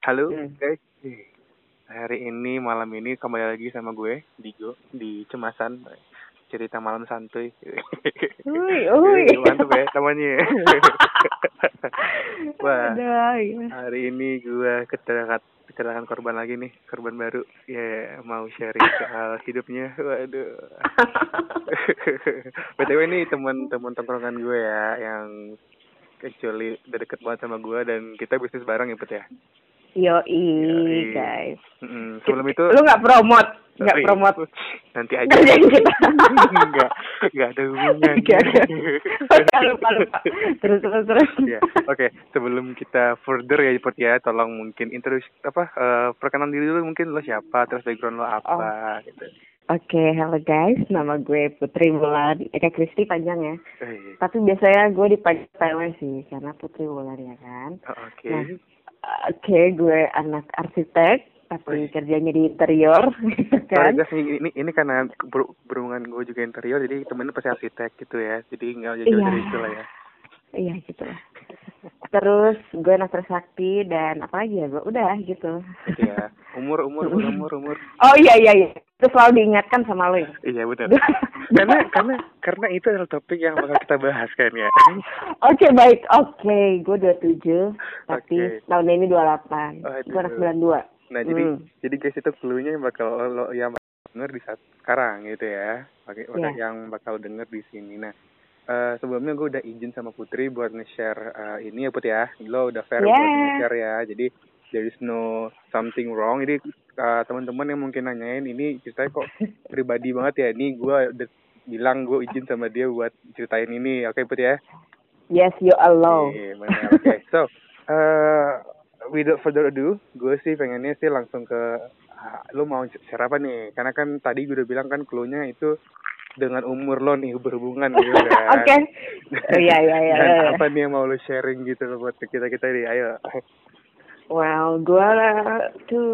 Halo Hmm. guys, hari ini malam ini kembali lagi sama gue Digo di Cemasan cerita malam santuy. Ui, ui. Mantep ya namanya. Wah, hari ini gue kecelakaan kecelakaan korban lagi nih, korban baru. Ya mau sharing soal hidupnya. Waduh. BTW ini teman-teman tongkrongan gue ya yang actually udah deket banget sama gue dan kita bisnis bareng ya Put ya. Yoi, Yoi. guys. Mm, sebelum itu Lu nggak promote, nggak promote. nanti aja kita. enggak enggak ada hubungan Oke, oke. Lupa, lupa. Terus, terus, terus. ya oke sebelum kita further ya Put ya tolong mungkin introduce apa eh, perkenalan diri dulu mungkin lo siapa terus background lo apa gitu Oke, halo guys. Nama gue Putri Bulan. Eka Kristi panjang ya. Eh, Tapi biasanya gue dipanggil PW sih, karena Putri Bulan ya kan. oh, oke Nah, Oke, gue anak arsitek, tapi kerjanya di interior, Sorry kan? guys, ini, ini ini karena ber- berhubungan gue juga interior jadi temennya pasti arsitek gitu ya jadi nggak jauh Iya. dari itu lah ya Iya gitu lah. Terus gue anak trisakti dan apa lagi ya gue udah gitu. Ya umur umur umur umur Oh iya iya iya. Itu selalu diingatkan sama lo ya. iya benar karena karena karena itu adalah topik yang bakal kita bahas kan ya Oke baik, oke. Gue 27, tapi Oke. tahun ini 28. Aduh. Gue anak 92. Nah jadi Hmm. jadi guys itu clue-nya yang bakal lo yang bakal denger di saat sekarang gitu ya. Pakai Iya. yang bakal denger di sini. Nah eh sebelumnya gue udah izin sama Putri buat nge-share eh, ini ya Put ya. Lo udah fair buat Yeah. nge-share ya. Jadi there is no something wrong. Jadi eh, teman-teman yang mungkin nanyain ini ceritanya kok pribadi banget ya. Ini gue udah bilang gue izin sama dia buat ceritain ini. Oke Put ya. Yes, you alone. Iya, benar. Oke, so uh, without further ado, gue sih pengennya sih langsung ke ah, lo mau share apa nih? Karena kan tadi gue udah bilang kan clue-nya itu dengan umur lo nih berhubungan gitu kan. Oke. Oh, iya, iya, iya, Dan iya. apa nih yang mau lo sharing gitu buat kita kita nih? Ayo. Well, gue tuh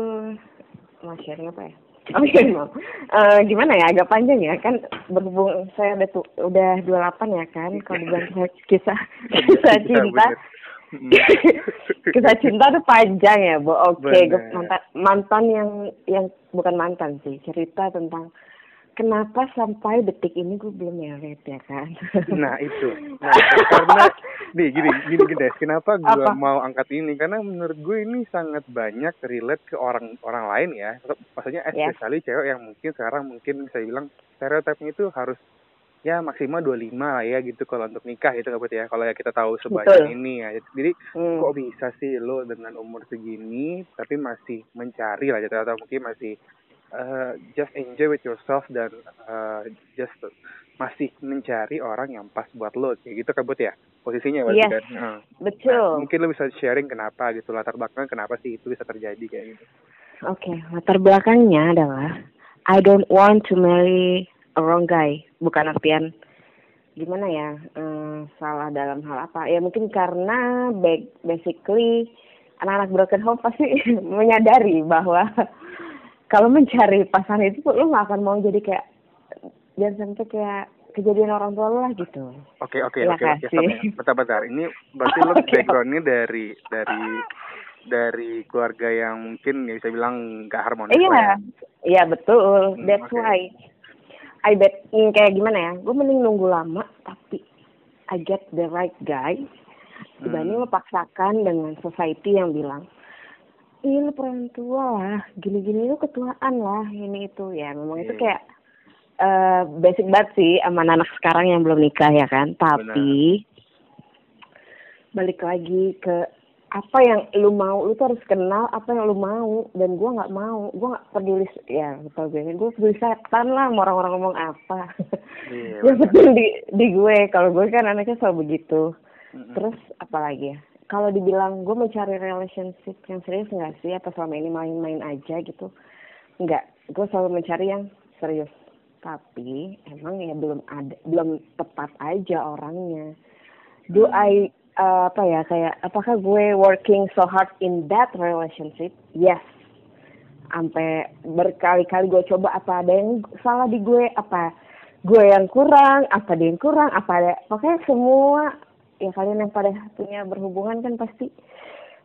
mau sharing apa ya? Oh iya, mau. Eh, gimana ya? Agak panjang ya kan berhubung saya udah tu, udah 28 ya kan. Kalau dibilang kisah kisah, Iya, cinta. Mm. kisah cinta tuh panjang ya, Bu. Oke, Bener. mantan mantan yang yang bukan mantan sih, cerita tentang kenapa sampai detik ini gue belum married ya kan. Nah itu, nah karena nih gini gini guys, kenapa gue Apa? mau angkat ini? Karena menurut gue ini sangat banyak relate ke orang orang lain ya. Maksudnya Ya. especially cewek yang mungkin sekarang mungkin bisa bilang stereotipnya itu harus ya maksimal 25 lah ya gitu kalau untuk nikah gitu kan ya. Kalau ya kita tahu sebanyak Betul. ini ya. Jadi Hmm. kok bisa sih lo dengan umur segini tapi masih mencari lah gitu atau mungkin masih uh, just enjoy with yourself dan uh, just masih mencari orang yang pas buat lo kayak gitu Bud ya posisinya berarti Yes. kan Heeh. Betul. Nah, mungkin lo bisa sharing kenapa gitu latar belakang kenapa sih itu bisa terjadi kayak gitu Oke, latar belakangnya adalah I don't want to marry a wrong guy. Bukan artian gimana ya eh, salah dalam hal apa? Ya mungkin karena ba- basically anak-anak broken home pasti menyadari bahwa kalau mencari pasangan itu lu nggak akan mau jadi kayak jangan sampai kayak kejadian orang tua lu lah gitu. oke oke Iya oke oke stop ya. ini berarti lo Oke. backgroundnya dari dari dari keluarga yang mungkin ya bisa bilang gak harmonis Iya, ya. iya betul. Hmm, That's oke. why I bet hmm, kayak gimana ya? Gue mending nunggu lama tapi I get the right guy dibanding Hmm. memaksakan dengan society yang bilang Ih lu peran tua lah, gini-gini lu ketuaan lah, ini itu ya. Memang itu Iya. kayak eh basic banget sih sama anak sekarang yang belum nikah ya kan. Tapi balik lagi ke apa yang lu mau, lu tuh harus kenal apa yang lu mau dan gua nggak mau, gua nggak peduli ya betul gue, gue peduli setan lah mau orang-orang ngomong apa. Iya, yang benar. penting di di gue, kalau gue kan anaknya selalu begitu. Mm-mm. Terus apa lagi ya? Kalau dibilang gue mencari relationship yang serius nggak sih? Apa selama ini main-main aja gitu? Enggak, gue selalu mencari yang serius. Tapi emang ya belum ada, belum tepat aja orangnya. Do Hmm. I uh, apa ya kayak apakah gue working so hard in that relationship? Yes. Sampai berkali-kali gue coba apa ada yang salah di gue, apa gue yang kurang, apa dia yang kurang, apa ada pokoknya semua ya kalian yang pada punya berhubungan kan pasti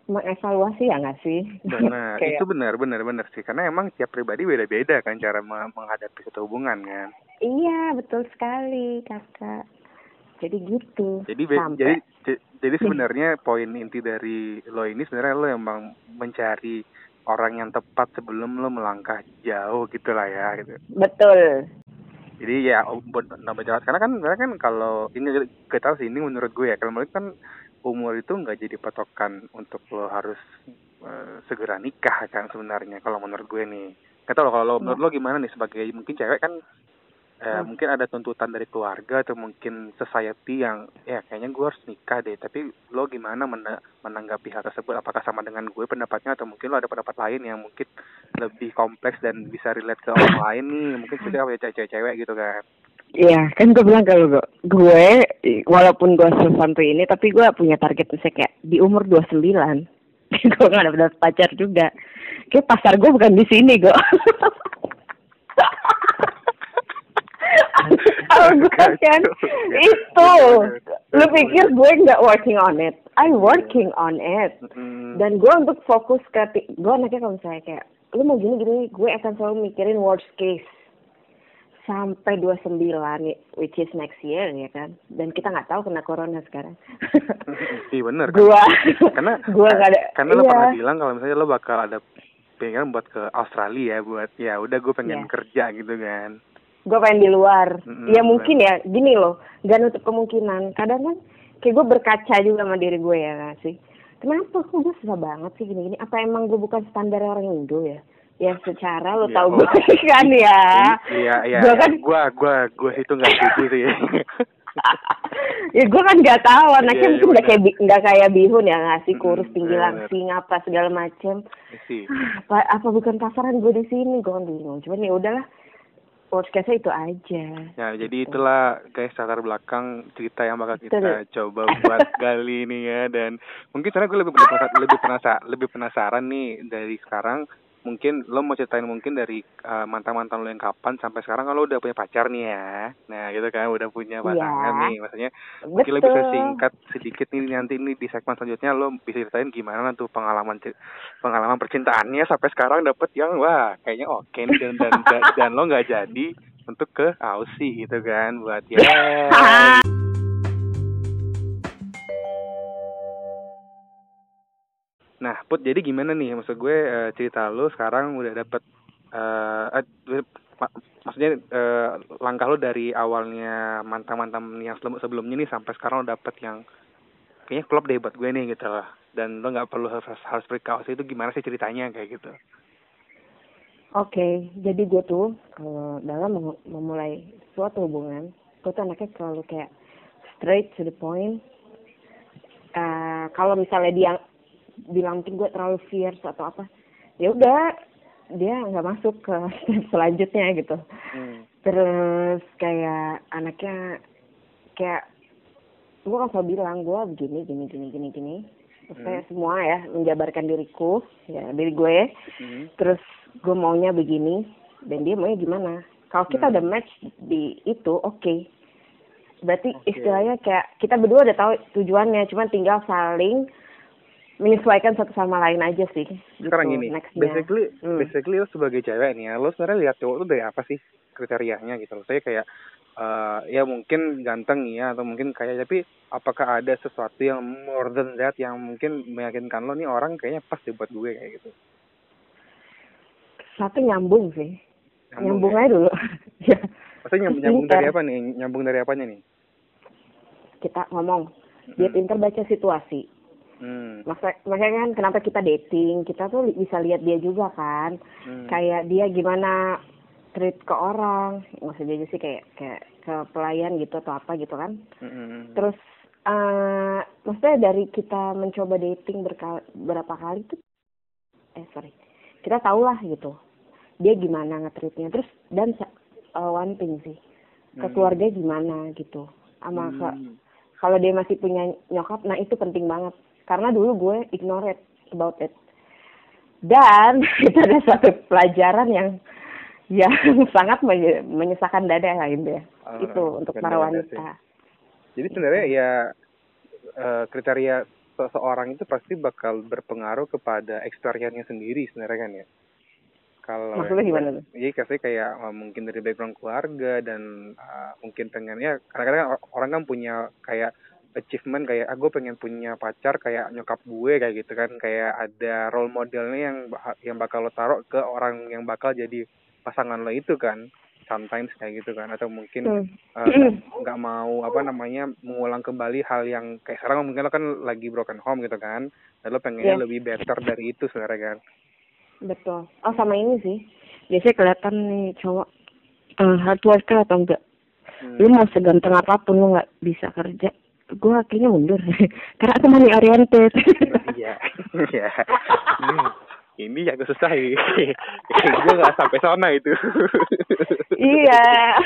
mengevaluasi ya nggak sih? Benar, Kayak- itu benar, benar, benar sih. Karena emang tiap pribadi beda-beda kan cara me- menghadapi satu hubungan kan. Iya, betul sekali, Kakak. Jadi gitu. Jadi be- Sampai- jadi jadi sebenarnya poin inti dari lo ini sebenarnya lo emang mencari orang yang tepat sebelum lo melangkah jauh gitulah ya gitu. betul. Jadi ya buat nambah jelas karena kan karena kan kalau ini kita sih ini menurut gue ya kalau menurut kan umur itu nggak jadi patokan untuk lo harus eh, segera nikah kan sebenarnya kalau menurut gue nih. Kata lo kalau lo- menurut lo gimana nih sebagai mungkin cewek kan eh, Hmm. mungkin ada tuntutan dari keluarga atau mungkin society yang ya kayaknya gue harus nikah deh tapi lo gimana mena- menanggapi hal tersebut apakah sama dengan gue pendapatnya atau mungkin lo ada pendapat lain yang mungkin lebih kompleks dan bisa relate ke orang lain nih mungkin kita kayak cewek-cewek gitu kan Iya, kan gue bilang kalau gue, gue walaupun gue sesantai ini, tapi gue punya target misalnya kayak di umur 29. gue gak ada dapet pacar juga. Kayak pasar gue bukan di sini, gue. Gue kan itu, lu pikir gue nggak working on it? I working on it. Dan gue untuk fokus ke, gue anaknya kalau misalnya kayak, lu mau gini-gini, gue akan selalu mikirin worst case. Sampai 29, which is next year ya kan. Dan kita nggak tahu kena corona sekarang. iya bener kan gua, karena gua nggak ada, karena lo iya. pernah bilang kalau misalnya lo bakal ada pengen buat ke Australia buat ya udah gue pengen Iya. kerja gitu kan gue pengen di luar. Mm-mm, ya mungkin ya, gini loh, gak nutup kemungkinan. Kadang kan kayak gue berkaca juga sama diri gue ya nggak sih. Kenapa kok gue susah banget sih gini-gini? Apa emang gue bukan standar orang Indo ya? Ya secara lo Iya, tau oh. gue kan ya. iya iya Gue kan, gue gue gue itu nggak setuju sih ya gue kan nggak tahu anaknya Iya, iya, mungkin nggak kayak nggak kayak bihun ya ngasih kurus Mm, tinggi langsing apa segala macem. sih apa, apa bukan pasaran gue di sini? Gue kan bingung. Cuman ya udahlah. Case itu aja. Ya, jadi itulah guys latar belakang cerita yang bakal kita Betul. coba buat kali ini ya dan mungkin sebenarnya gue lebih lebih penasaran, lebih penasaran lebih penasaran nih dari sekarang mungkin lo mau ceritain mungkin dari uh, mantan-mantan lo yang kapan sampai sekarang kalau udah punya pacar nih ya. Nah, gitu kan udah punya pasangan Iya. nih. Maksudnya mungkin lo Betul. bisa singkat sedikit nih nanti ini di segmen selanjutnya lo bisa ceritain gimana tuh pengalaman pengalaman percintaannya sampai sekarang dapet yang wah kayaknya oke nih dan dan dan, dan lo nggak jadi untuk ke Aussie gitu kan buat ya Nah, Put, jadi gimana nih? Maksud gue eh, cerita lo sekarang udah dapet eh, ma- maksudnya eh, langkah lo dari awalnya mantan-mantan yang sebelum sebelumnya nih sampai sekarang lo dapet yang kayaknya klop deh buat gue nih gitu lah. Dan lo nggak perlu harus harus precaution itu gimana sih ceritanya kayak gitu? Oke, jadi gue tuh kalau dalam mem- memulai suatu hubungan, gue tuh anaknya selalu kayak straight to the point. Eh, kalau misalnya dia bilang mungkin gue terlalu fierce atau apa, ya udah dia nggak masuk ke step selanjutnya gitu. Hmm. Terus kayak anaknya kayak gue kan selalu bilang gue begini gini gini gini gini. Terus kayak semua ya menjabarkan diriku, ya diri gue Hmm. terus gue maunya begini dan dia maunya gimana kalau kita Hmm. udah match di itu oke berarti Oke. istilahnya kayak kita berdua udah tahu tujuannya cuman tinggal saling menyesuaikan satu sama lain aja sih Sekarang gitu, gini, nextnya. basically Hmm. basically lo sebagai cewek nih ya, lo sebenarnya lihat cowok tuh dari apa sih kriterianya gitu loh. Saya kayak eh ya mungkin ganteng ya atau mungkin kayak tapi apakah ada sesuatu yang more than that yang mungkin meyakinkan lo nih orang kayaknya pas buat gue kayak gitu. satu nyambung sih nyambung, ya? aja dulu ya Maksudnya nyambung, nyambung dari apa nih? Nyambung dari apanya nih? kita ngomong dia Hmm. pintar baca situasi Hmm. Maka, makanya kan kenapa kita dating kita tuh li- bisa lihat dia juga kan Hmm. kayak dia gimana treat ke orang usah jadi sih kayak kayak ke pelayan gitu atau apa gitu kan Hmm. terus eh maksudnya dari kita mencoba dating berkali, berapa kali tuh eh sorry kita tahu lah gitu dia gimana ngetreatnya terus dan eh, one thing sih ke Hmm. keluarga gimana gitu sama ke Hmm. kalau dia masih punya nyokap nah itu penting banget karena dulu gue ignore it about it. Dan itu ada satu pelajaran yang yang sangat menye- menyesakan dada lah gitu ya Ah, itu untuk para wanita. Jadi sebenarnya ya eh, kriteria seseorang itu pasti bakal berpengaruh kepada experience-nya sendiri sebenarnya kan ya. Kalau Maksudnya gimana tuh? Iya, kasih kayak uh, mungkin dari background keluarga dan uh, mungkin pengennya kadang-kadang orang kan punya kayak achievement kayak ah gue pengen punya pacar kayak nyokap gue kayak gitu kan. Kayak ada role modelnya yang yang bakal lo taruh ke orang yang bakal jadi pasangan lo itu kan sometimes kayak gitu kan. Atau mungkin hmm. uh, nggak uh, mau apa namanya mengulang kembali hal yang kayak sekarang mungkin lo kan lagi broken home gitu kan dan lo pengennya yeah. lebih better dari itu sebenarnya kan. Betul. Oh sama ini sih. Biasanya kelihatan nih cowok uh, hard worker atau enggak. Hmm. lu mau seganteng apa pun lu nggak bisa kerja gue akhirnya mundur. Karena aku money oriented iya iya. Hmm ini yang susah ini gue gak sampai sana itu. Iya.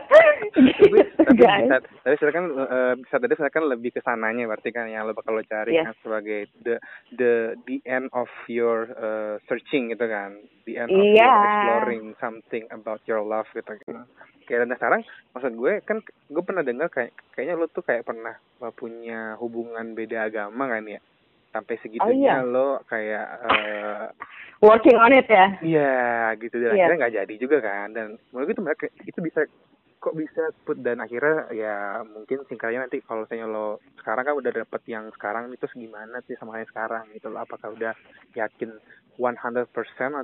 Tapi, tapi bisa tapi kan uh, bisa tadi saya kan lebih ke sananya berarti kan yang lo bakal lo cari yeah. kan sebagai the the the end of your uh, searching gitu kan. The end of yeah. your exploring something about your love gitu kan. Kayak dan sekarang maksud gue kan gue pernah dengar kayak kayaknya lo tuh kayak pernah punya hubungan beda agama kan ya sampai segitunya oh, iya. lo kayak uh, working on it ya? Iya gitu. Dan yeah. akhirnya nggak jadi juga kan. Dan menurut itu mereka itu bisa kok bisa put dan akhirnya ya mungkin singkatnya nanti kalau misalnya lo sekarang kan udah dapet yang sekarang itu gimana sih sama yang sekarang gitu lo apakah udah yakin 100%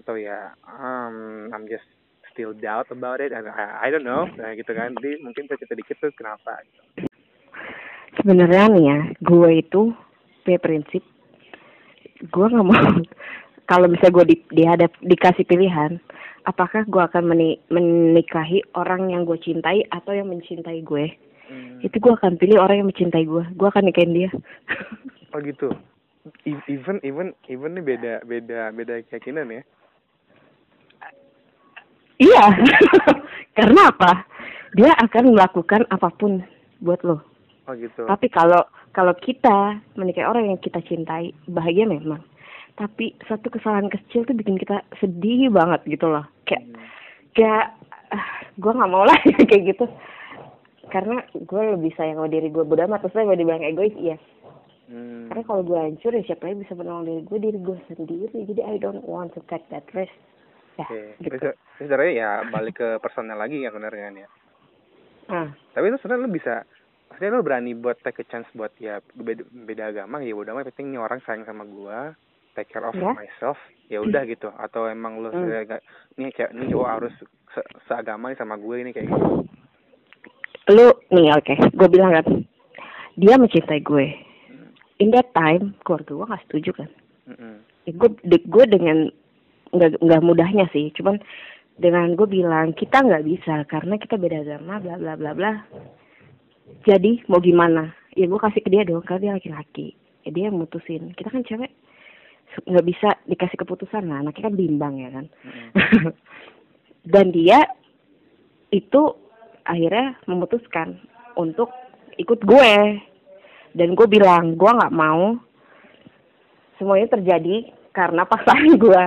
atau ya um, I'm just still doubt about it? And I, I don't know. Nah, gitu kan. Jadi mungkin cerita dikit tuh kenapa. Gitu. sebenarnya nih ya gue itu punya prinsip gue nggak mau. Kalau bisa gue di, dihadap dikasih pilihan apakah gue akan meni, menikahi orang yang gue cintai atau yang mencintai gue? Hmm. itu gue akan pilih orang yang mencintai gue gue akan nikahin dia. Oh gitu. E, even even even nih beda beda beda keyakinan ya? Iya. Karena apa? Dia akan melakukan apa pun buat lo. Oh gitu. Tapi kalau kalau kita menikahi orang yang kita cintai bahagia memang. Tapi satu kesalahan kecil tuh bikin kita sedih banget gitu loh. Kayak kayak uh, ah, gue nggak mau lah kayak gitu. Karena gue lebih sayang sama diri gue bodoh amat. Terus gue dibilang egois iya. Hmm. karena kalau gue hancur ya siapa yang bisa menolong diri gue diri gue sendiri. Jadi I don't want to take that risk ya okay. gitu. sebenarnya ya balik ke personal lagi ya benar kan ya. Ah. tapi itu sebenarnya lu bisa maksudnya lo berani buat take a chance buat ya beda, beda agama ya udah mah penting nih orang sayang sama gua take care of yeah. myself ya udah hmm. gitu atau emang lo mm. nih kayak nih cowok harus se seagama nih sama gue ini kayak gitu lu nih oke okay. gue bilang kan dia mencintai gue mm. in that time keluarga gue gak setuju kan mm -hmm. ya, gue gue dengan nggak nggak mudahnya sih cuman dengan gue bilang kita nggak bisa karena kita beda agama bla bla bla bla jadi mau gimana? Ya gue kasih ke dia dong karena dia laki-laki. Ya dia yang mutusin. Kita kan cewek nggak bisa dikasih keputusan. Lah anaknya kan bimbang ya kan? Mm. dan dia itu akhirnya memutuskan untuk ikut gue. Dan gue bilang gue nggak mau semuanya terjadi karena pasangan gue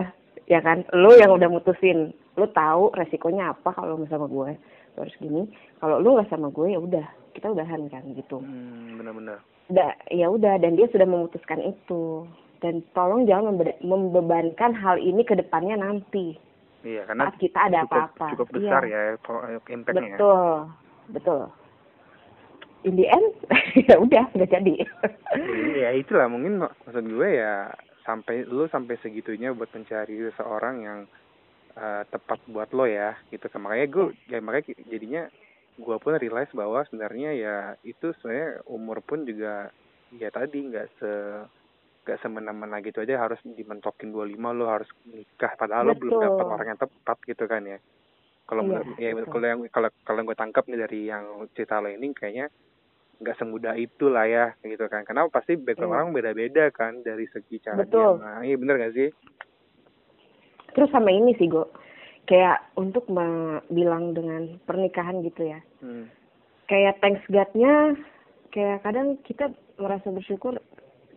ya kan? Lo yang udah mutusin. Lo tahu resikonya apa kalau sama gue? Terus gini kalau lo nggak sama gue ya udah kita udahan kan gitu. Hmm, benar-benar. Udah ya udah dan dia sudah memutuskan itu. Dan tolong jangan membe membebankan hal ini ke depannya nanti. Iya karena saat kita ada apa-apa. cukup, cukup besar iya. ya impactnya ya. betul betul. In the end ya udah nggak jadi. Ya itulah mungkin maksud gue ya sampai lu sampai segitunya buat mencari seseorang yang uh, tepat buat lo ya gitu kan. Makanya gue ya makanya jadinya gue pun realize bahwa sebenarnya ya itu sebenarnya umur pun juga ya tadi nggak se nggak semena-mena gitu aja harus dimentokin 25 lo harus nikah padahal betul. lo belum dapat orang yang tepat gitu kan ya. Kalau iya, ya kalau yang kalau kalau gue tangkap nih dari yang cerita lo ini kayaknya nggak semudah itu lah ya gitu kan. Karena pasti background iya. orang beda-beda kan dari segi cara Betul. dia nah iya bener gak sih? Terus sama ini sih gue kayak untuk bilang dengan pernikahan gitu ya hmm. kayak thanks God-nya kayak kadang kita merasa bersyukur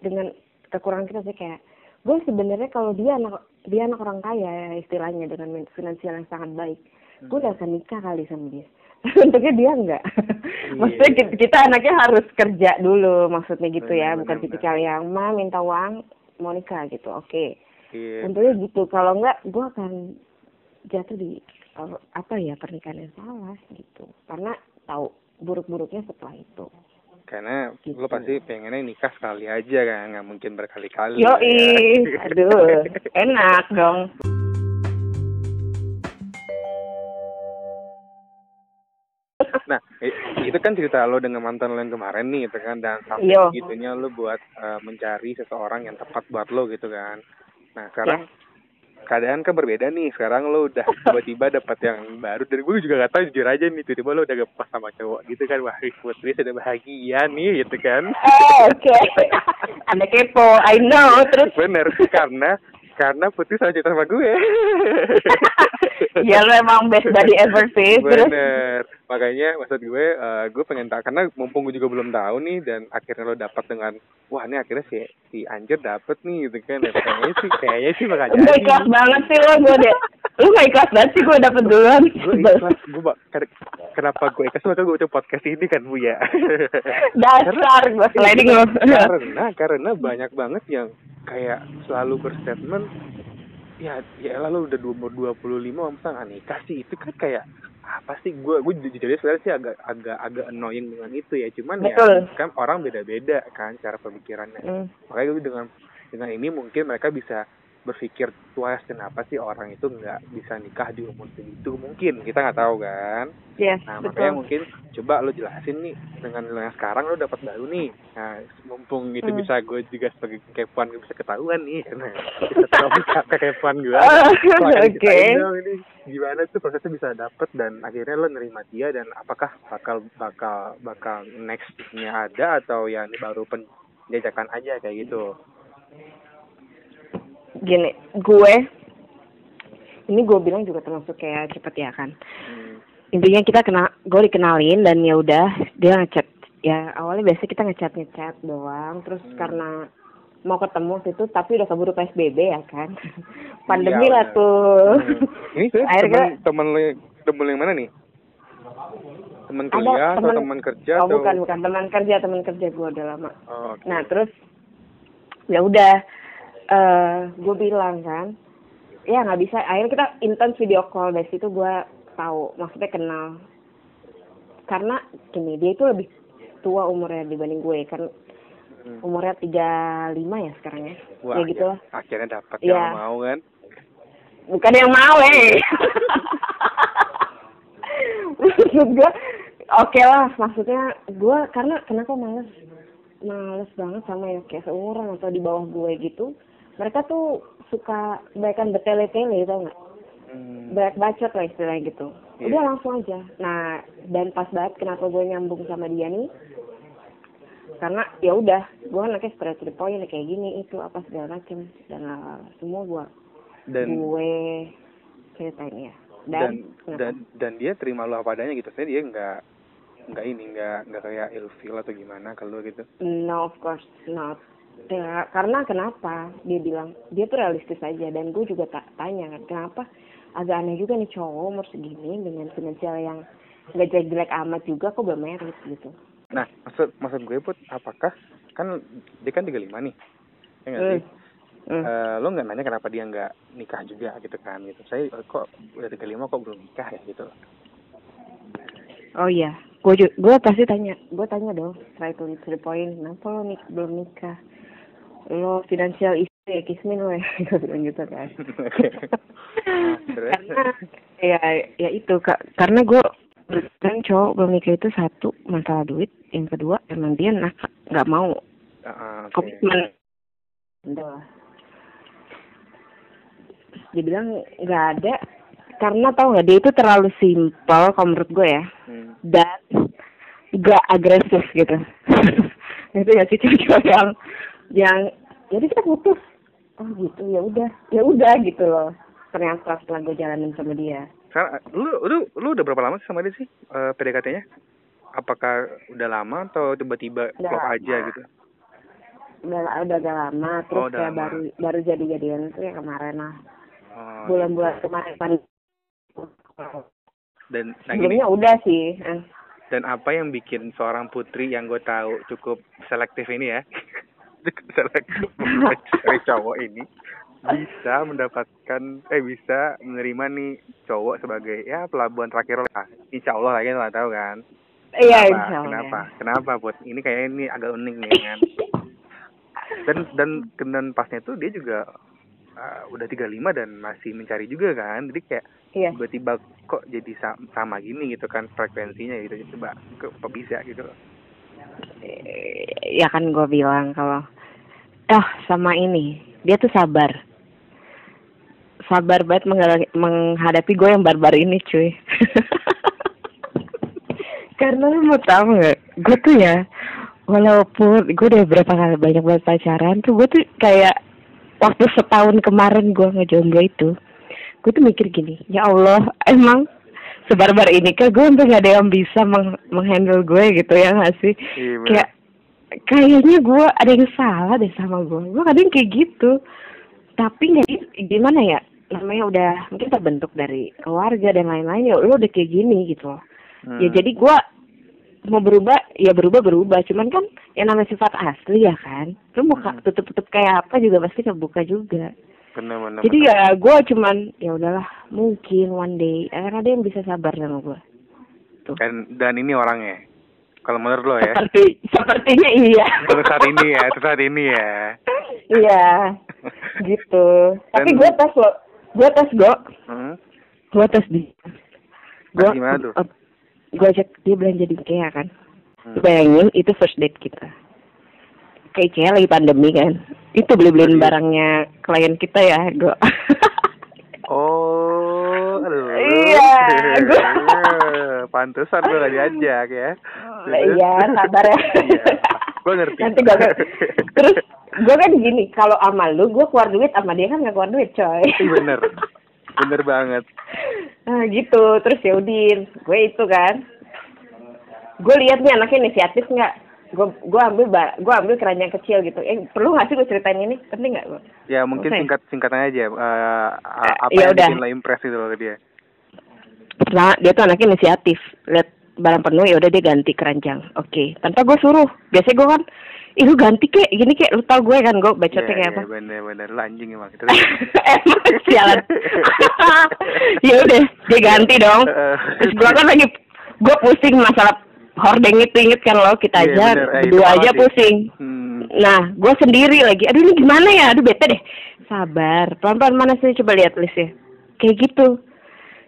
dengan kekurangan kita sih kayak gue sebenarnya kalau dia anak dia anak orang kaya istilahnya dengan finansial yang sangat baik hmm. gue udah akan nikah kali sama dia untungnya dia enggak maksudnya kita, kita anaknya harus kerja dulu maksudnya gitu ya Benar, bukan benar, tipikal yang ma minta uang mau nikah gitu oke Iya. tentunya gitu kalau enggak gue akan jatuh di eh, apa ya pernikahan yang salah gitu karena tahu buruk-buruknya setelah itu Karena Gitu. lo pasti pengennya nikah sekali aja kan, nggak mungkin berkali-kali. yoi ya. aduh enak dong Nah, itu kan cerita lo dengan mantan lo yang kemarin nih, gitu kan, dan sampai Yo. segitunya lo buat eh, mencari seseorang yang tepat buat lo gitu kan. Nah, sekarang keadaan kan berbeda nih. Sekarang lo udah tiba-tiba dapat yang baru dan gue juga gak tahu jujur aja nih, tiba-tiba lo udah pas sama cowok gitu kan. Wah, Putri sudah bahagia nih gitu kan. eh oke ada kepo I know terus Bener, karena karena Putri selalu cerita sama gue. ya lo emang best buddy ever sih terus Bener. Makanya maksud gue, eh, gue pengen tahu karena mumpung gue juga belum tahu nih dan akhirnya lo dapat dengan wah ini akhirnya si si Anjir dapet nih gitu kan. Ya, kayaknya sih kayaknya sih ikhlas banget sih lo gue deh Lu gak ikhlas banget sih gue dapet duluan gue ikhlas, gue kenapa gue ikhlas maka gue udah podcast ini kan bu ya. Dasar gue sliding lo karena karena banyak banget yang kayak selalu berstatement ya ya lalu udah dua umur dua puluh lima masa nggak nikah sih itu kan kayak apa sih gue gue jujur aja sebenarnya sih agak agak agak annoying dengan itu ya cuman Betul. ya kan orang beda beda kan cara pemikirannya Hmm. makanya gue dengan dengan ini mungkin mereka bisa berpikir twice kenapa sih orang itu nggak bisa nikah di umur segitu mungkin kita nggak tahu kan Yes Nah, makanya betul mungkin coba lo jelasin nih dengan lo yang sekarang lo dapat baru nih. Nah, mumpung itu Hmm. bisa gue juga sebagai kepoan gue bisa ketahuan nih. Nah, bisa tahu ke kepoan gue. Oh, Makanya oke. ini gimana tuh prosesnya bisa dapet dan akhirnya lo nerima dia dan apakah bakal bakal bakal nextnya ada atau ya ini baru penjajakan aja kayak gitu. Gini gue Ini gue bilang juga termasuk kayak cepet ya kan Hmm. Intinya kita kena Gue dikenalin dan ya udah Dia ngechat Ya awalnya biasa kita ngechat ngechat doang Terus Hmm. karena mau ketemu situ tapi udah keburu PSBB ya kan pandemi Iya, lah tuh Hmm. Ini Akhirnya- teman temen yang mana nih? Teman kuliah atau temen- teman kerja oh atau? bukan bukan teman kerja teman kerja gue udah lama Oh, oke. nah terus ya udah eh gue bilang kan ya nggak bisa. Akhirnya kita intens video call. Dari situ gue tahu maksudnya kenal. Karena gini dia itu lebih tua umurnya dibanding gue kan. Hmm. umurnya tiga lima ya sekarang ya. Wah, ya gitu lah. akhirnya dapat Iya. yang mau kan? bukan yang mau eh. Maksud gue oke lah. Maksudnya gue karena kenapa males? Males banget sama yang kayak seumuran atau di bawah gue gitu mereka tuh suka bahkan bertele-tele tau nggak Hmm. banyak bacot lah istilahnya gitu Iya. udah langsung aja nah dan pas banget kenapa gue nyambung sama dia nih karena ya udah gue anaknya straight to the point kayak gini itu apa segala macem dan lalala. semua gue Dan gue ceritain ya dan dan, dan dan dia terima lo apa adanya gitu. Saya dia nggak nggak ini nggak nggak kayak ilfil atau gimana kalau gitu. no of course not ya, karena kenapa dia bilang dia tuh realistis aja dan gue juga tak tanya kan kenapa agak aneh juga nih cowok umur segini dengan finansial yang nggak jelek-jelek amat juga kok belum merit gitu Nah, maksud maksud gue put apakah kan dia kan 35 nih. Ya nggak Hmm. sih? Hmm. Eh, lo nggak nanya kenapa dia nggak nikah juga gitu kan gitu. Saya kok udah 35 kok belum nikah ya gitu. oh iya gue gue pasti tanya gue tanya dong straight to the point kenapa lo nik belum nikah? Lo finansial istri ya kismin lo ya? Gue bilang gitu kan. Karena ya ya itu kak. Karena gue kan cowok belum nikah itu satu masalah duit yang kedua emang dia nak nggak mau. Ah, ah, oke. komitmen. Udah. Dia bilang nggak ada karena tau nggak dia itu terlalu simpel kalau menurut gue ya. Hmm. dan nggak agresif gitu. Itu ya sih cewek yang yang jadi kita putus. Oh gitu ya udah ya udah gitu loh. Ternyata setelah gue jalanin sama dia. Lu, lu, lu udah berapa lama sih sama dia sih eh, PDKT-nya? Apakah udah lama atau tiba-tiba klop aja gitu? udah udah agak lama. Terus Oh, udah kayak lama. baru baru jadi jadian itu ya kemarin lah. Oh, bulan-bulan kemarin kan dan nah sebelumnya udah sih eh. dan apa yang bikin seorang putri yang gue tahu cukup selektif ini ya cukup selektif mencari cowok ini bisa mendapatkan eh bisa menerima nih cowok sebagai ya pelabuhan terakhir lah. Insya Allah lah nggak tahu kan. Iya, kenapa? insya Allah. kenapa? Kenapa put? Ini kayaknya ini agak unik nih kan. Dan dan dan pasnya tuh dia juga uh, udah 35 dan masih mencari juga kan. Jadi kayak Iya. tiba-tiba kok jadi sa- sama gini gitu kan frekuensinya gitu. Coba kok bisa gitu loh. Eh, Ya kan gue bilang kalau ah sama ini. Dia tuh sabar. Sabar banget menghadapi, gue yang barbar ini cuy. Karena lu mau tahu nggak gue tuh ya walaupun gue udah berapa kali banyak banget pacaran tuh gue tuh kayak waktu setahun kemarin gue ngejomblo itu gue tuh mikir gini ya Allah emang sebarbar ini kan gue udah gak ada yang bisa meng menghandle gue gitu ya nggak sih? Iya, kayak kayaknya gue ada yang salah deh sama gue gue kadang kayak gitu. Tapi nggak gimana ya? Namanya udah mungkin terbentuk dari keluarga dan lain-lain ya lo udah kayak gini gitu loh. Hmm. ya jadi gue mau berubah ya berubah berubah. Cuman kan yang namanya sifat asli ya kan? Lu mau Hmm. tutup tutup kayak apa juga pasti kebuka juga. Bener bener jadi bener. ya gue cuman ya udahlah mungkin one day akan ada yang bisa sabar sama gue tuh. Dan dan ini orangnya. Kalau menurut lo ya. Seperti sepertinya iya. Untuk saat ini ya untuk saat ini ya. Iya gitu. Tapi Dan- gue tes lo gue tes gue hmm? gue tes di Tes gimana tuh? Gue ajak dia belanja di IKEA kan. Hmm. bayangin itu first date kita. Ke IKEA lagi pandemi kan. Itu beli beliin Iya. barangnya klien kita ya gue oh aduh. Iya, gua- pantesan gue gak diajak ya. Iya sabar ya. Iya, gua ngerti. nanti gue terus gue kan gini kalau sama lu gue keluar duit sama dia kan nggak keluar duit coy. Bener. Bener banget nah gitu. Terus ya udin gue itu kan. Gue lihat nih anaknya inisiatif nggak? Gue gue ambil gue ambil keranjang kecil gitu. Eh perlu nggak sih gue ceritain ini? Penting nggak ya mungkin singkat singkatnya aja. Eh, apa ya yang udah. bikin lo impress itu loh dia? Nah, dia tuh anaknya inisiatif. Lihat barang penuh ya udah dia ganti keranjang. Oke, tanpa gue suruh. Biasanya gue kan, ih lu ganti kek, gini kek, lu tau gue kan gue bacotnya Iya, kayak iya, apa. bener bener lo anjing emang gitu Emang sialan. ya udah, dia ganti dong. Terus gue kan lagi, gue pusing masalah hordeng itu inget kan lo kita Iya, aja bener. Eh, berdua aja sih. pusing. hmm. Nah, gue sendiri lagi. Aduh ini gimana ya? Aduh bete deh. Sabar. Pelan-pelan mana sih? Coba lihat listnya. Kayak gitu.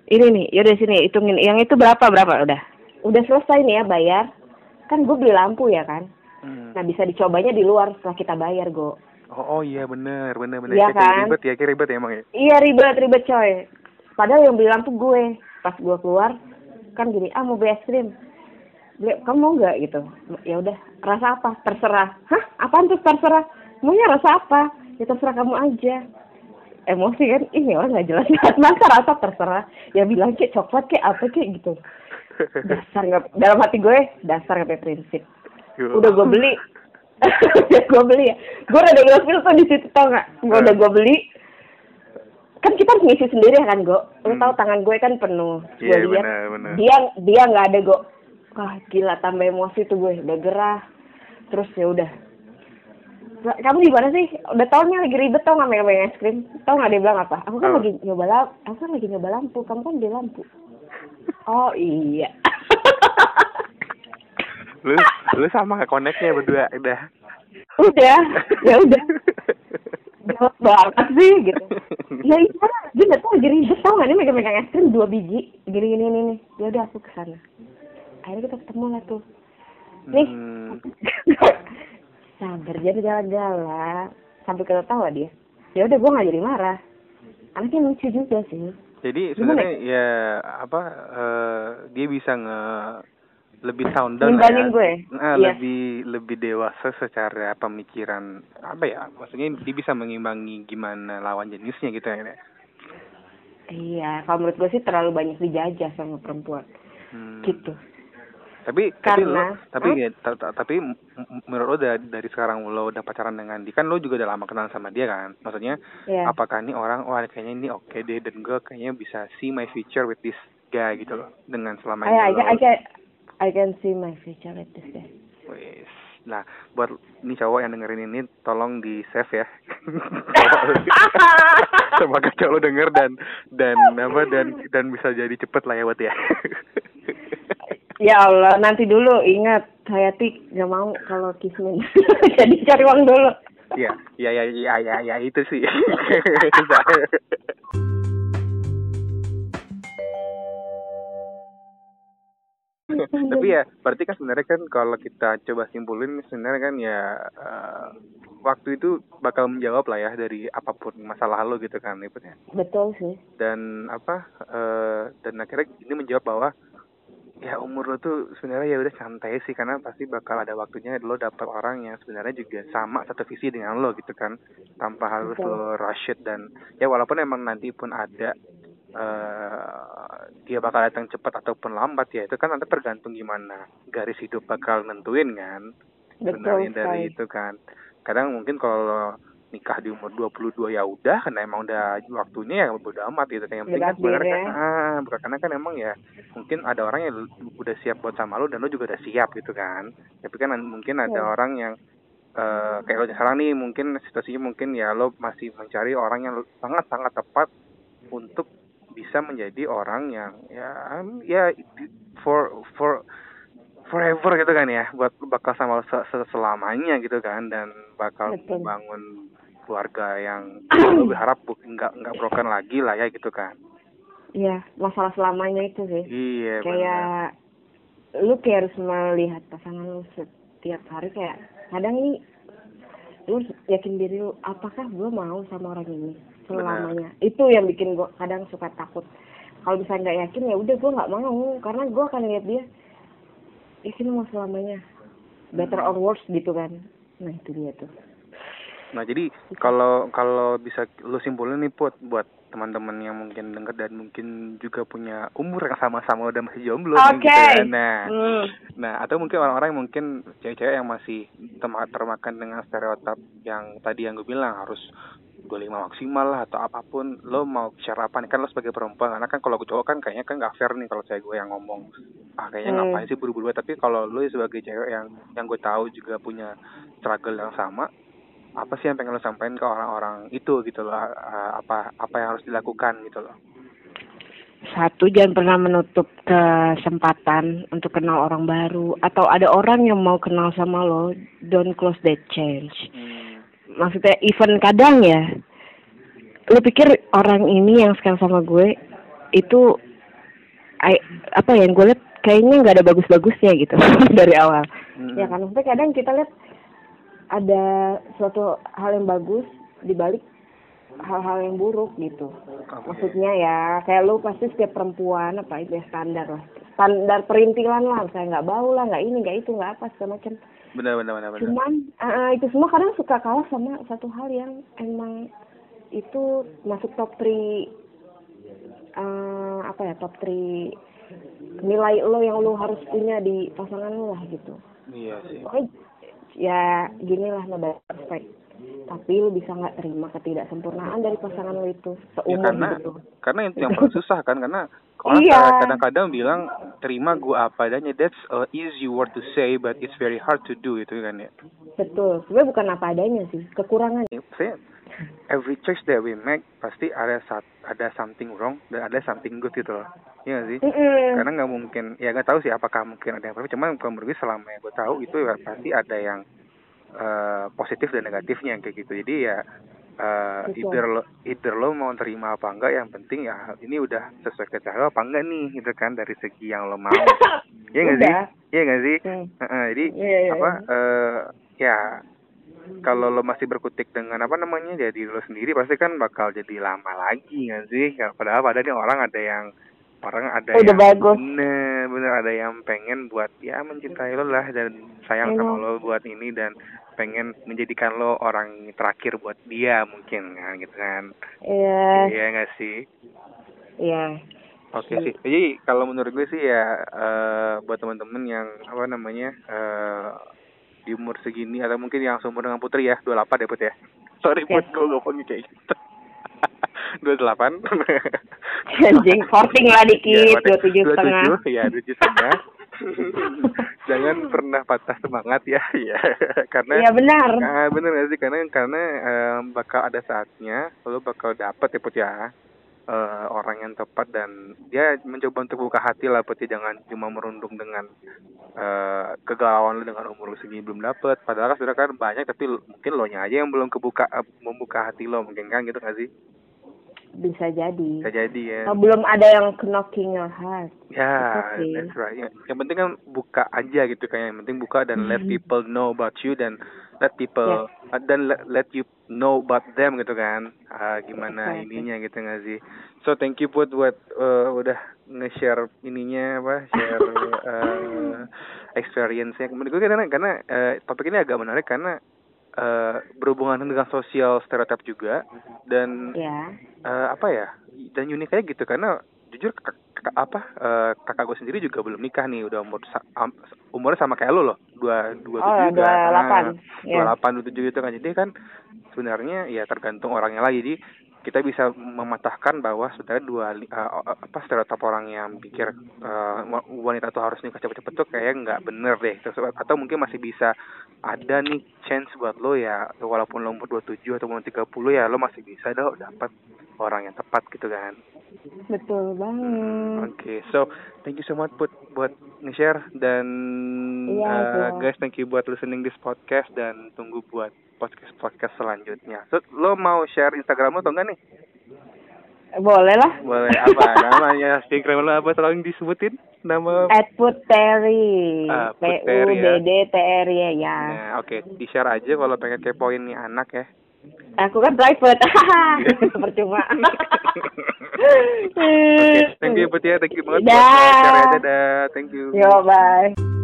Ini nih, yaudah sini hitungin. Yang itu berapa berapa? Udah. Udah selesai nih ya bayar. Kan gue beli lampu ya kan. Hmm. Nah bisa dicobanya di luar setelah kita bayar go. oh, oh iya bener bener bener Iya Kayak- kayak kan? ribet ya kayak ribet ya emang ya Iya ribet ribet coy. Padahal yang beli lampu gue. Pas gue keluar kan gini, ah mau beli es krim. Beli, kamu mau nggak gitu? Ya udah, rasa apa? Terserah. Hah? Apaan tuh terserah? Maunya rasa apa? Ya terserah kamu aja. Emosi kan, ini orang nggak jelas banget. Masa rasa terserah? Ya bilang kayak coklat kayak apa kayak gitu. Dasar nggak, dalam hati gue dasar nggak punya prinsip. Udah gue beli, udah gue beli ya. Gue udah ilfil tuh di situ tau nggak? Gue udah gue beli, kan kita harus ngisi sendiri kan go? Lu Hmm. tahu tangan gue kan penuh. Gue Iya, lihat dia dia nggak ada go. Wah gila tambah emosi tuh gue. Udah gerah. Terus ya udah. Kamu gimana sih? Udah tau nih lagi ribet tau nggak megang megang es krim? Tau nggak dia bilang apa? Aku kan Apa? lagi nyoba lampu. Aku kan lagi nyoba lampu. Kamu kan beli lampu. Oh iya lu lu sama koneknya berdua? Udah. Udah. Ya udah. Jawab banget sih gitu. Ya iya dia nggak tahu lagi ribet tau nggak dia megang megang es krim dua biji? Gini gini gini nih ya udah aku ke sana akhirnya kita ketemu lah tuh. Nih. Hmm. sabar jadi jalan-jalan. Sampai ketawa dia? Ya udah gue nggak jadi marah. Anaknya lucu juga sih. Jadi sebenarnya ya apa eh, dia bisa nge lebih sound down ya. gue, Nah, iya. lebih lebih dewasa secara pemikiran apa ya? Maksudnya dia bisa mengimbangi gimana lawan jenisnya gitu ya. Iya kalau menurut gue sih terlalu banyak dijajah sama perempuan Hmm. gitu Tapi tapi lo, Karena- tapi ta- tapi m- m- menurut lo dari, dari sekarang lo udah pacaran dengan dia kan lo juga udah lama kenal sama dia kan? Maksudnya ya apakah ini orang wah kayaknya ini oke deh dan gue kayaknya bisa see my future with this guy gitu loh dengan selama ini I, I, lo I, can- I can see my future like this deh. Wis. Nah, buat ini cowok yang dengerin ini tolong di save ya. Semoga cowok lo denger dan dan apa dan dan bisa jadi cepet lah ya buat ya. ya Allah, nanti dulu ingat Hayati nggak mau kalau kismin. Jadi cari uang dulu. Iya, iya, iya, iya, iya, ya, itu sih. Tapi ya, berarti kan sebenarnya kan kalau kita coba simpulin sebenarnya kan ya uh, waktu itu bakal menjawab lah ya dari apa pun masalah lo gitu kan, ya. Betul sih. Dan apa? Uh, dan akhirnya ini menjawab bahwa ya umur lo tuh sebenarnya ya udah santai sih karena pasti bakal ada waktunya lo dapet orang yang sebenarnya juga sama satu visi dengan lo gitu kan tanpa harus Betul. lo rush it dan ya walaupun emang nanti pun ada uh, dia bakal datang cepat ataupun lambat ya itu kan nanti tergantung gimana garis hidup bakal nentuin kan sebenarnya dari itu kan. Kadang mungkin kalau nikah di umur 22 ya udah karena emang udah waktunya ya bodo amat gitu kan. Yang penting kan sebenarnya kan ah bukan karena kan emang ya mungkin ada orang yang udah siap buat sama lu dan lu juga udah siap gitu kan. Tapi kan mungkin ada hmm. orang yang uh, kayak lo sekarang nih mungkin situasinya mungkin ya lo masih mencari orang yang sangat sangat tepat untuk bisa menjadi orang yang ya ya for for forever gitu kan ya buat bakal sama selamanya gitu kan dan bakal membangun keluarga yang lo berharap nggak nggak broken lagi lah ya gitu kan. Iya masalah selamanya itu sih. Iya kayak bener. lu kayak harus melihat pasangan lu setiap hari kayak kadang nih lu yakin diri lu apakah gue mau sama orang ini selamanya bener. itu yang bikin gue kadang suka takut kalau misalnya nggak yakin ya udah gue nggak mau karena gue akan lihat dia yakin mau selamanya better hmm. or worse gitu kan nah itu dia tuh Nah jadi kalau kalau bisa lu simpulin nih put buat teman-teman yang mungkin denger dan mungkin juga punya umur yang sama-sama udah masih jomblo okay. gitu ya. Nah, mm. nah atau mungkin orang-orang mungkin cewek-cewek yang masih termakan dengan stereotip yang tadi yang gue bilang harus 25 maksimal lah atau apa pun lo mau bicara apa nih kan lo sebagai perempuan karena kan kalau gue cowok kan kayaknya kan gak fair nih kalau cewek gue yang ngomong ah kayaknya hmm. ngapain sih buru-buru tapi kalau lo sebagai cewek yang yang gue tahu juga punya struggle yang sama apa sih yang pengen lo sampaikan ke orang-orang itu gitu loh apa apa yang harus dilakukan gitu loh satu jangan pernah menutup kesempatan untuk kenal orang baru atau ada orang yang mau kenal sama lo don't close that change hmm. Maksudnya even kadang ya lo pikir orang ini yang sekarang sama gue itu I, apa ya yang gue lihat kayaknya nggak ada bagus-bagusnya gitu dari awal hmm. ya kan maksudnya kadang kita lihat ada suatu hal yang bagus dibalik hal-hal yang buruk gitu. Okay. Maksudnya ya kayak lu pasti setiap perempuan apa itu ya standar lah. Standar perintilan lah, saya nggak bau lah, nggak ini, nggak itu, nggak apa segala macam. Benar, benar, benar, Cuman uh, itu semua kadang suka kalah sama satu hal yang emang itu masuk top 3 uh, apa ya top 3 nilai lo yang lo harus punya di pasangan lo lah gitu. Iya sih ya gini lah nggak perfect tapi lu bisa nggak terima ketidaksempurnaan dari pasangan lu itu seumur ya, karena, gitu. karena itu yang paling susah kan karena orang iya. kadang-kadang bilang terima gua apa adanya that's a easy word to say but it's very hard to do itu kan ya betul sebenarnya bukan apa adanya sih kekurangan ya, saya every choice that we make pasti ada ada something wrong dan ada something good gitu loh Iya gak sih? Mm -hmm. Karena nggak mungkin, ya nggak tahu sih apakah mungkin ada yang perfect. Cuman kalau menurut gue selama yang gue tahu itu ya pasti ada yang uh, positif dan negatifnya kayak gitu. Jadi ya uh, either lo either lo mau terima apa enggak yang penting ya ini udah sesuai kecewa apa enggak nih gitu kan dari segi yang lo mau. Iya nggak sih? Iya nggak sih? Hmm. Uh, uh, jadi yeah, yeah, apa? Uh, ya kalau lo masih berkutik dengan apa namanya jadi lo sendiri pasti kan bakal jadi lama lagi nggak sih padahal pada nih orang ada yang orang ada Udah yang bagus. bener bener ada yang pengen buat ya mencintai lo lah dan sayang sama lo buat ini dan pengen menjadikan lo orang terakhir buat dia mungkin kan gitu kan. Iya. Iya nggak sih? Iya. Oke okay, sih. Jadi kalau menurut gue sih ya uh, buat teman-teman yang apa namanya uh, di umur segini atau mungkin yang seumur dengan Putri ya 28 ya Put ya. Sorry Put gue ngomongnya kayak gitu. 28 anjing forcing lah dikit ya, 27 setengah. ya 27 setengah jangan pernah patah semangat ya ya karena Iya benar. Ah, bener gak sih? Karena karena eh, bakal ada saatnya lo bakal dapet ya put ya eh, orang yang tepat dan dia mencoba untuk buka hati lah put ya. Jangan cuma merundung dengan eh, kegalauan lo dengan umur lo segini belum dapet. Padahal kan sudah kan banyak tapi mungkin lo nya aja yang belum kebuka eh, membuka hati lo mungkin kan gitu gak sih Bisa jadi. bisa jadi ya Oh, belum ada yang knocking your heart. Ya, okay. that's right. Ya, Yang penting kan buka aja gitu kan. Yang penting buka dan let Mhm. people know about you dan let people uh, dan let, let you know about them gitu kan. Ah, gimana Exactly. ininya gitu nggak sih? So thank you buat buat uh, udah nge-share ininya apa? Share uh, experience-nya. Menurut gue karena karena uh, topik ini agak menarik karena uh, berhubungan dengan sosial stereotip juga dan Ya. eh, apa ya dan unik aja gitu karena jujur apa eh, kakak gue sendiri juga belum nikah nih udah umur sa- am- umurnya sama kayak lo loh dua dua Oh, tujuh juga. 28. Nah, Ya. dua delapan dua tujuh gitu kan jadi kan sebenarnya ya tergantung orangnya lagi jadi kita bisa mematahkan bahwa sebenarnya dua eh, apa stereotip orang yang pikir eh, wanita tuh harus nikah cepet-cepet tuh kayak nggak bener deh Terus, atau mungkin masih bisa ada nih chance buat lo ya walaupun lo umur 27 atau umur 30 ya lo masih bisa dong dapat orang yang tepat gitu kan. Betul banget. Oke, so thank you so much buat buat nge-share dan Iya, uh, guys thank you buat listening this podcast dan tunggu buat podcast podcast selanjutnya. So lo mau share Instagram lo atau enggak nih? Boleh lah. Boleh apa namanya? Instagram lo apa tolong disebutin nama At Puteri. Ah, P U B D T R Y ya. Nah, oke, di-share aja kalau pengen kepoin nih anak ya. Aku kan private. Percuma. Oke, thank you Putih ya, thank you banget buat Dah. Dadah, thank you. Yo, bye.